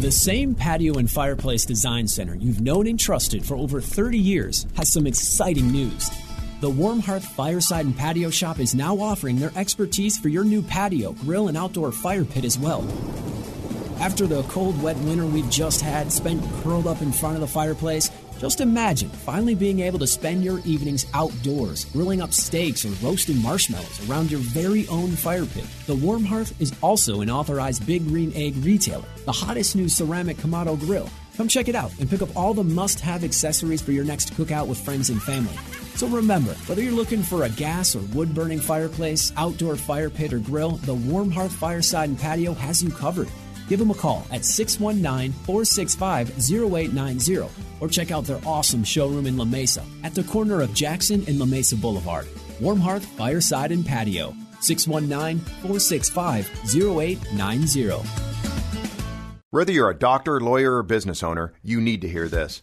Speaker 6: The same patio and fireplace design center you've known and trusted for over 30 years has some exciting news. The Warm Hearth Fireside and Patio Shop is now offering their expertise for your new patio, grill, and outdoor fire pit as well. After the cold, wet winter we've just had, spent curled up in front of the fireplace, just imagine finally being able to spend your evenings outdoors, grilling up steaks or roasting marshmallows around your very own fire pit. The Warm Hearth is also an authorized Big Green Egg retailer, the hottest new ceramic Kamado grill. Come check it out and pick up all the must have accessories for your next cookout with friends and family. So remember, whether you're looking for a gas or wood burning fireplace, outdoor fire pit, or grill, the Warm Hearth Fireside and Patio has you covered. Give them a call at 619 465 0890 or check out their awesome showroom in La Mesa at the corner of Jackson and La Mesa Boulevard. Warm Hearth Fireside and Patio, 619 465 0890.
Speaker 15: Whether you're a doctor, lawyer, or business owner, you need to hear this.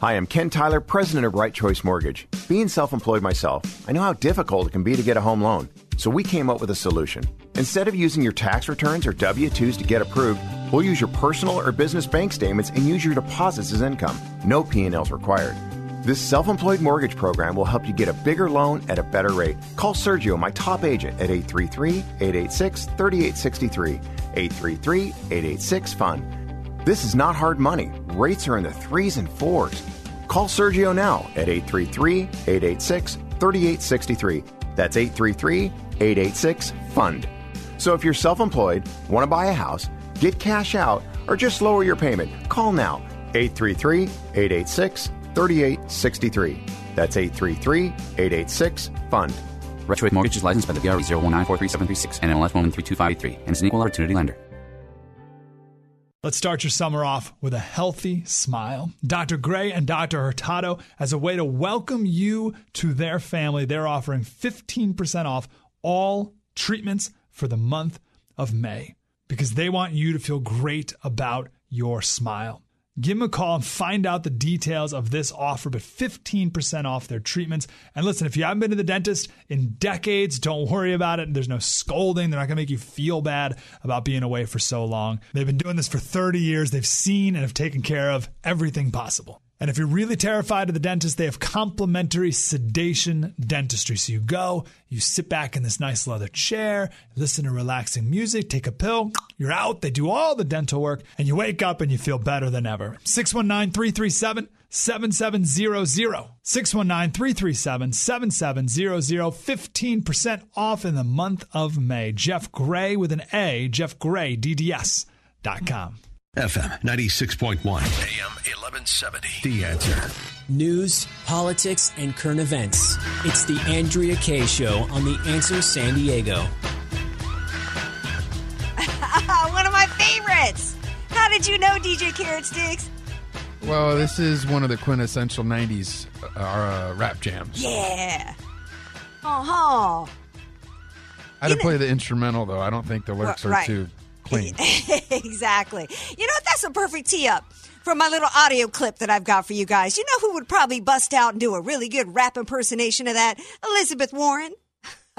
Speaker 15: Hi, I'm Ken Tyler, president of Right Choice Mortgage. Being self employed myself, I know how difficult it can be to get a home loan. So we came up with a solution. Instead of using your tax returns or W 2s to get approved, we'll use your personal or business bank statements and use your deposits as income. No P&Ls required. This self-employed mortgage program will help you get a bigger loan at a better rate. Call Sergio, my top agent, at 833-886-3863. 833-886-FUN. This is not hard money. Rates are in the threes and fours. Call Sergio now at 833-886-3863. That's 833-886-FUND. So if you're self-employed, want to buy a house, get cash out, or just lower your payment, call now 833-886-3863. That's 833-886-FUND.
Speaker 16: Right Choice Mortgage is licensed by the BRE 019433736 and MLS 13253 and is an equal opportunity lender.
Speaker 17: Let's start your summer off with a healthy smile. Dr. Gray and Dr. Hurtado, as a way to welcome you to their family, they're offering 15% off all treatments for the month of May because they want you to feel great about your smile. Give them a call and find out the details of this offer, but 15% off their treatments. And listen, if you haven't been to the dentist in decades, don't worry about it. There's no scolding. They're not going to make you feel bad about being away for so long. They've been doing this for 30 years. They've seen and have taken care of everything possible. And if you're really terrified of the dentist, they have complimentary sedation dentistry. So you go, you sit back in this nice leather chair, listen to relaxing music, take a pill, you're out. They do all the dental work, and you wake up and you feel better than ever. 619 337 7700. 619 337 7700. 15% off in the month of May. Jeff Gray with an A, jeffgraydds.com.
Speaker 7: FM 96.1, AM 1170. The answer.
Speaker 6: News, politics, and current events. It's the Andrea Kaye Show on The Answer San Diego.
Speaker 1: One of my favorites. How did you know DJ Carrot Sticks?
Speaker 3: Well, this is one of the quintessential 90s uh, uh, rap jams.
Speaker 1: Yeah. Uh huh.
Speaker 3: I had to play the instrumental, though. I don't think the lyrics are
Speaker 1: Right.
Speaker 3: too clean.
Speaker 1: exactly. You know what? That's a perfect tee up for my little audio clip that I've got for you guys. You know who would probably bust out and do a really good rap impersonation of that? Elizabeth Warren.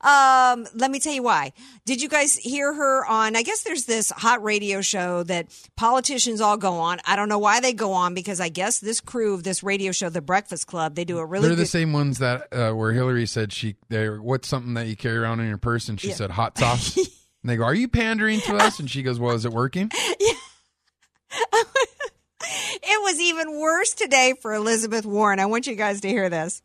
Speaker 1: um, let me tell you why. Did you guys hear her on? I guess there's this hot radio show that politicians all go on. I don't know why they go on because I guess this crew of this radio show, The Breakfast Club, they do a really
Speaker 3: They're
Speaker 1: good.
Speaker 3: the same ones that uh, where Hillary said she. What's something that you carry around in your purse, and she
Speaker 1: Yeah.
Speaker 3: said hot sauce. and they go, "Are you pandering to us?" And she goes, "Well, is it working?" Yeah.
Speaker 1: It was even worse today for Elizabeth Warren. I want you guys to hear this.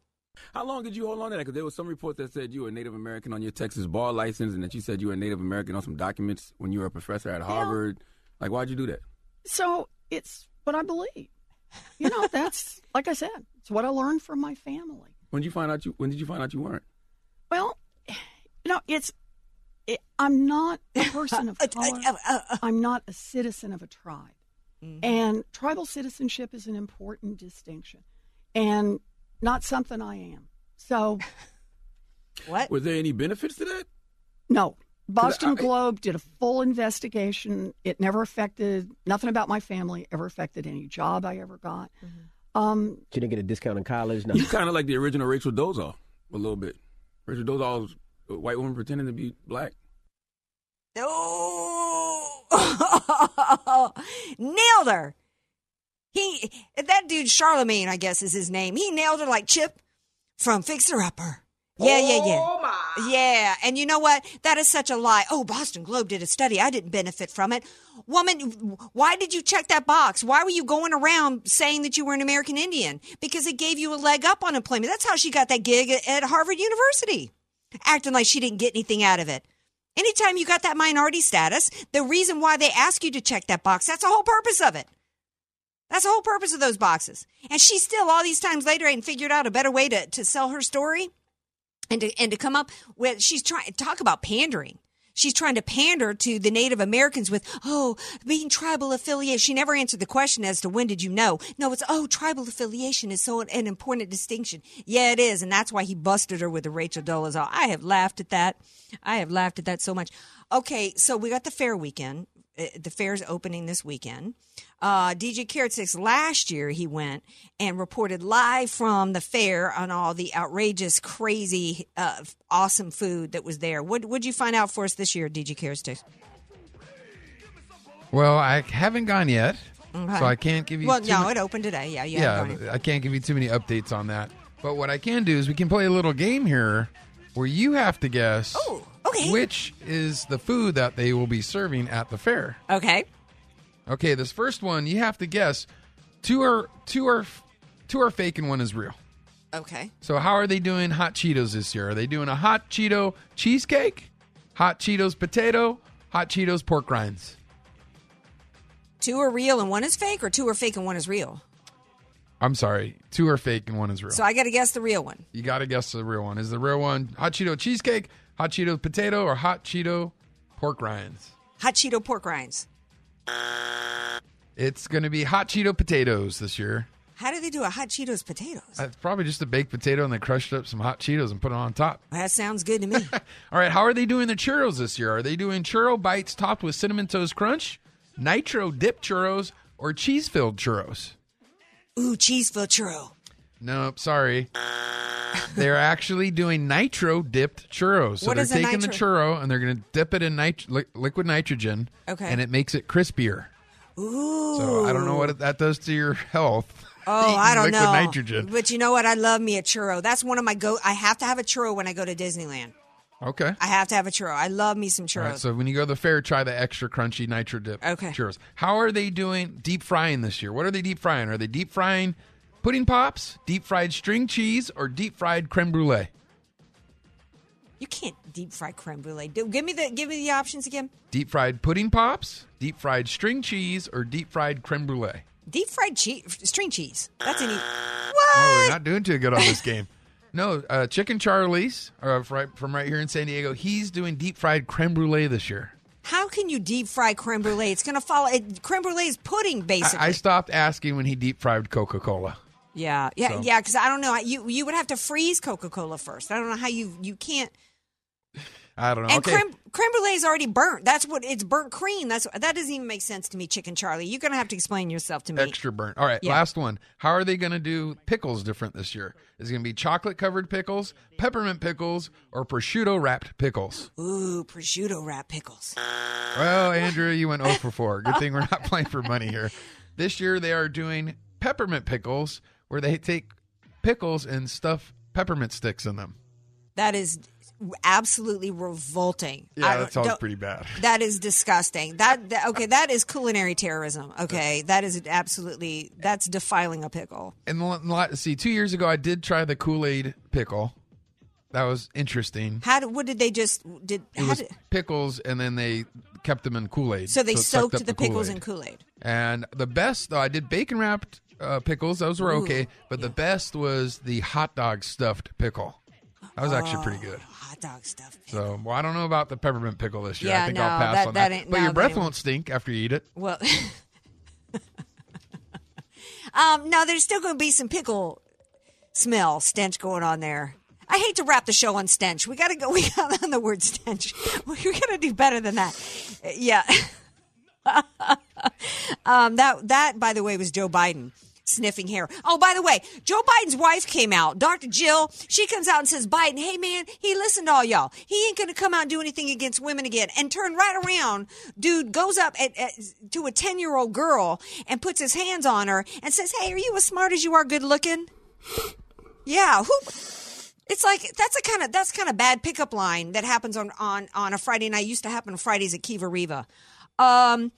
Speaker 18: How long did you hold on to that? Because there was some report that said you were a Native American on your Texas bar license, and that you said you were a Native American on some documents when you were a professor at Harvard. Like, why'd you do that?
Speaker 19: So it's what I believe. You know, that's like I said, it's what I learned from my family.
Speaker 18: When did you find out you? When did you find out you weren't?
Speaker 19: Well, you know, it's it, I'm not a person of uh, color. Uh, uh, I'm not a citizen of a tribe, mm-hmm. and tribal citizenship is an important distinction, and not something I am. So,
Speaker 1: what?
Speaker 18: Were there any benefits to that?
Speaker 19: No. Boston
Speaker 18: I-
Speaker 19: Globe did a full investigation. It never affected nothing about my family. Ever affected any job I ever got. Mm-hmm. Um,
Speaker 20: She didn't get a discount in college. No.
Speaker 18: You kind of like the original Rachel Dolezal a little bit. Rachel Dolezal was a white woman pretending to be black.
Speaker 1: Oh, nailed her. He that dude Charlemagne, I guess is his name. He nailed her like Chip from Fixer Upper. Yeah, yeah, yeah.
Speaker 2: Oh, my.
Speaker 1: Yeah, and you know what? That is such a lie. Oh, Boston Globe did a study. I didn't benefit from it. Woman, why did you check that box? Why were you going around saying that you were an American Indian? Because it gave you a leg up on employment. That's how she got that gig at- at Harvard University. Acting like she didn't get anything out of it. Anytime you got that minority status, the reason why they ask you to check that box, that's the whole purpose of it. That's the whole purpose of those boxes. And she still, all these times later, ain't figured out a better way to, to sell her story and to, and to come up with, she's trying, talk about pandering. She's trying to pander to the Native Americans with, oh, being tribal affiliation. She never answered the question as to when did you know? No, it's, oh, tribal affiliation is so an important distinction. Yeah, it is. And that's why he busted her with the Rachel Dolezal. I have laughed at that. I have laughed at that so much. Okay, so we got the fair weekend. Uh, The fair's opening this weekend. Uh, DJ Carrot Sticks last year he went and reported live from the fair on all the outrageous, crazy, uh, awesome food that was there. What would you find out for us this year, DJ Carrot Sticks?
Speaker 3: Well, I haven't gone yet,
Speaker 1: Okay.
Speaker 3: so I can't give you.
Speaker 1: Well, no,
Speaker 3: mu-
Speaker 1: it opened today. Yeah,
Speaker 3: yeah. I can't give you too many updates on that. But what I can do is we can play a little game here where you have to guess
Speaker 1: Oh, okay.
Speaker 3: which is the food that they will be serving at the fair.
Speaker 1: Okay.
Speaker 3: Okay, this first one you have to guess. Two are two are two are fake and one is real.
Speaker 1: Okay.
Speaker 3: So how are they doing hot Cheetos this year? Are they doing a hot Cheeto cheesecake, hot Cheetos potato, hot Cheetos pork rinds?
Speaker 1: Two are real and one is fake, or two are fake and one is real.
Speaker 3: I'm sorry, two are fake and one is real.
Speaker 1: So I got to guess the real one.
Speaker 3: You got to guess the real one. Is the real one hot Cheeto cheesecake, hot Cheeto potato, or hot Cheeto pork rinds?
Speaker 1: Hot Cheeto pork rinds.
Speaker 3: It's going to be hot Cheeto potatoes this year.
Speaker 1: How do they do a hot Cheetos potatoes?
Speaker 3: Uh, It's probably just a baked potato and they crushed up some hot Cheetos and put it on top.
Speaker 1: That sounds good to me.
Speaker 3: All right, how are they doing the churros this year? Are they doing churro bites topped with cinnamon toast crunch, nitro dipped churros, or cheese filled churros?
Speaker 1: Ooh, cheese filled churro.
Speaker 3: Nope, sorry. they're actually doing nitro dipped churros. So
Speaker 1: What
Speaker 3: they're
Speaker 1: is
Speaker 3: taking the churro and they're going to dip it in nit- li- liquid nitrogen.
Speaker 1: Okay.
Speaker 3: And it makes it crispier.
Speaker 1: Ooh.
Speaker 3: So I don't know what that does to your health.
Speaker 1: Oh, I don't know.
Speaker 3: liquid nitrogen.
Speaker 1: But you know what? I love me a churro. That's one of my go. I have to have a churro when I go to Disneyland.
Speaker 3: Okay.
Speaker 1: I have to have a churro. I love me some churros.
Speaker 3: right, so when you go to the fair, try the extra crunchy nitro dip
Speaker 1: Okay.
Speaker 3: churros. How are they doing deep frying this year? What are they deep frying? Are they deep frying pudding pops, deep fried string cheese, or deep fried creme brulee?
Speaker 1: you can't deep fry creme brulee. Do- Give me the give me the options again.
Speaker 3: Deep fried pudding pops, deep fried string cheese, or deep fried creme brulee?
Speaker 1: Deep fried cheese, string cheese. That's an e-
Speaker 3: Oh, we're not doing too good on this game. No, uh, Chicken Charlie's uh, from right here in San Diego. He's doing deep fried creme brulee this year.
Speaker 1: How can you deep fry creme brulee? It's going to follow. It, creme brulee is pudding, basically.
Speaker 3: I, I stopped asking when he deep fried Coca Cola.
Speaker 1: Yeah, yeah,
Speaker 3: So-
Speaker 1: yeah. Because I don't know. You you would have to freeze Coca Cola first. I don't know how you you can't.
Speaker 3: I don't know.
Speaker 1: And
Speaker 3: okay.
Speaker 1: creme creme brulee is already burnt. That's what it's burnt cream. That's that doesn't even make sense to me, Chicken Charlie. You're going to have to explain yourself to me.
Speaker 3: Extra burnt. All right,
Speaker 1: Yeah.
Speaker 3: last one. How are they going to do pickles different this year? Is it going to be chocolate covered pickles, peppermint pickles, or prosciutto wrapped pickles?
Speaker 1: Ooh, prosciutto wrap pickles.
Speaker 3: Well, Andrea, you went 0 for 4. Good thing we're not playing for money here. This year they are doing peppermint pickles where they take pickles and stuff peppermint sticks in them.
Speaker 1: That is absolutely revolting.
Speaker 3: Yeah, that sounds pretty bad.
Speaker 1: That is disgusting. That, that okay, that is culinary terrorism. Okay, that is absolutely that's defiling a pickle.
Speaker 3: And see, two years ago I did try the Kool Aid pickle. That was interesting.
Speaker 1: How did, what did they just did? Did,
Speaker 3: pickles, and then they kept them in Kool Aid.
Speaker 1: so they
Speaker 3: sucked
Speaker 1: soaked
Speaker 3: up
Speaker 1: the pickles in Kool Aid.
Speaker 3: And the best, though, I did bacon wrapped uh, pickles. Those were
Speaker 1: Ooh,
Speaker 3: okay. But the best was the hot dog stuffed pickle. That was actually pretty good.
Speaker 1: Hot dog stuff.
Speaker 3: So, well, I don't know about the peppermint pickle this year.
Speaker 1: Yeah,
Speaker 3: I think
Speaker 1: no,
Speaker 3: I'll pass
Speaker 1: that-
Speaker 3: on
Speaker 1: that
Speaker 3: that.
Speaker 1: ain't-
Speaker 3: but
Speaker 1: no,
Speaker 3: your breath won't stink after you eat it.
Speaker 1: Well, um, no, there's still going to be some pickle smell stench going on there. I hate to wrap the show on stench. We got to go. We got on the word stench. We got to do better than that. Yeah. um, that that by the way was Joe Biden sniffing hair. Oh, by the way, Joe Biden's wife came out, Dr. Jill. She comes out and says, "Biden, hey man, he listened to all y'all. He ain't gonna come out and do anything against women again." And turn right around, dude goes up at, at, to a ten year old girl and puts his hands on her and says, "Hey, are you as smart as you are good looking?" Yeah, who? It's like that's a kind of that's kind of bad pickup line that happens on on on a Friday night. Used to happen on Fridays at Kiva Riva. Um,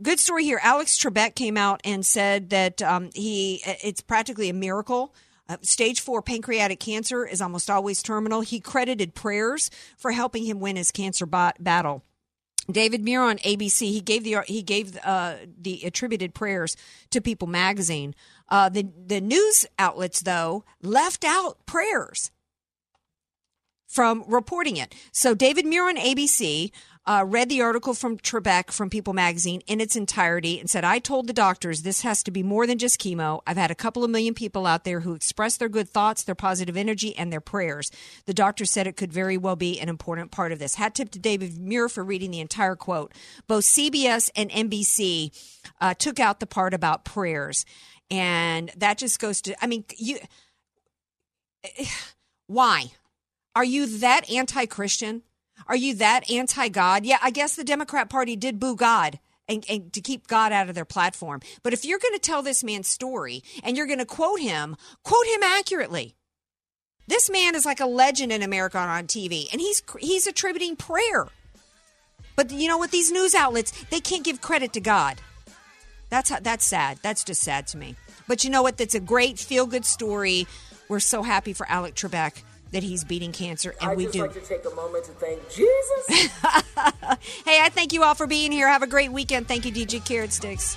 Speaker 1: good story here. Alex Trebek came out and said that um, he it's practically a miracle. Uh, stage four pancreatic cancer is almost always terminal. He credited prayers for helping him win his cancer bot- battle. David Muir on ABC, he gave the he gave uh, the attributed prayers to People magazine. Uh, the the news outlets though left out prayers from reporting it. So David Muir on ABC uh, read the article from Trebek from People magazine in its entirety and said, I told the doctors this has to be more than just chemo. I've had a couple of million people out there who express their good thoughts, their positive energy, and their prayers. The doctor said it could very well be an important part of this. Hat tip to David Muir for reading the entire quote. Both CBS and NBC uh, took out the part about prayers. And that just goes to, I mean, you, why? Are you that anti Christian? Are you that anti God? Yeah, I guess the Democrat Party did boo God. And, and, to keep God out of their platform. But if you're going to tell this man's story and you're going to quote him, quote him accurately. This man is like a legend in America on TV, and he's he's attributing prayer. But you know what? These news outlets they can't give credit to God. That's how, that's sad. That's just sad to me. But you know what? That's a great feel good story. We're so happy for Alex Trebek that he's beating cancer, and
Speaker 2: I
Speaker 1: we
Speaker 2: just
Speaker 1: do.
Speaker 2: like to take a moment to thank Jesus.
Speaker 1: hey, I thank you all for being here. Have a great weekend. Thank you, DJ Carrot Sticks.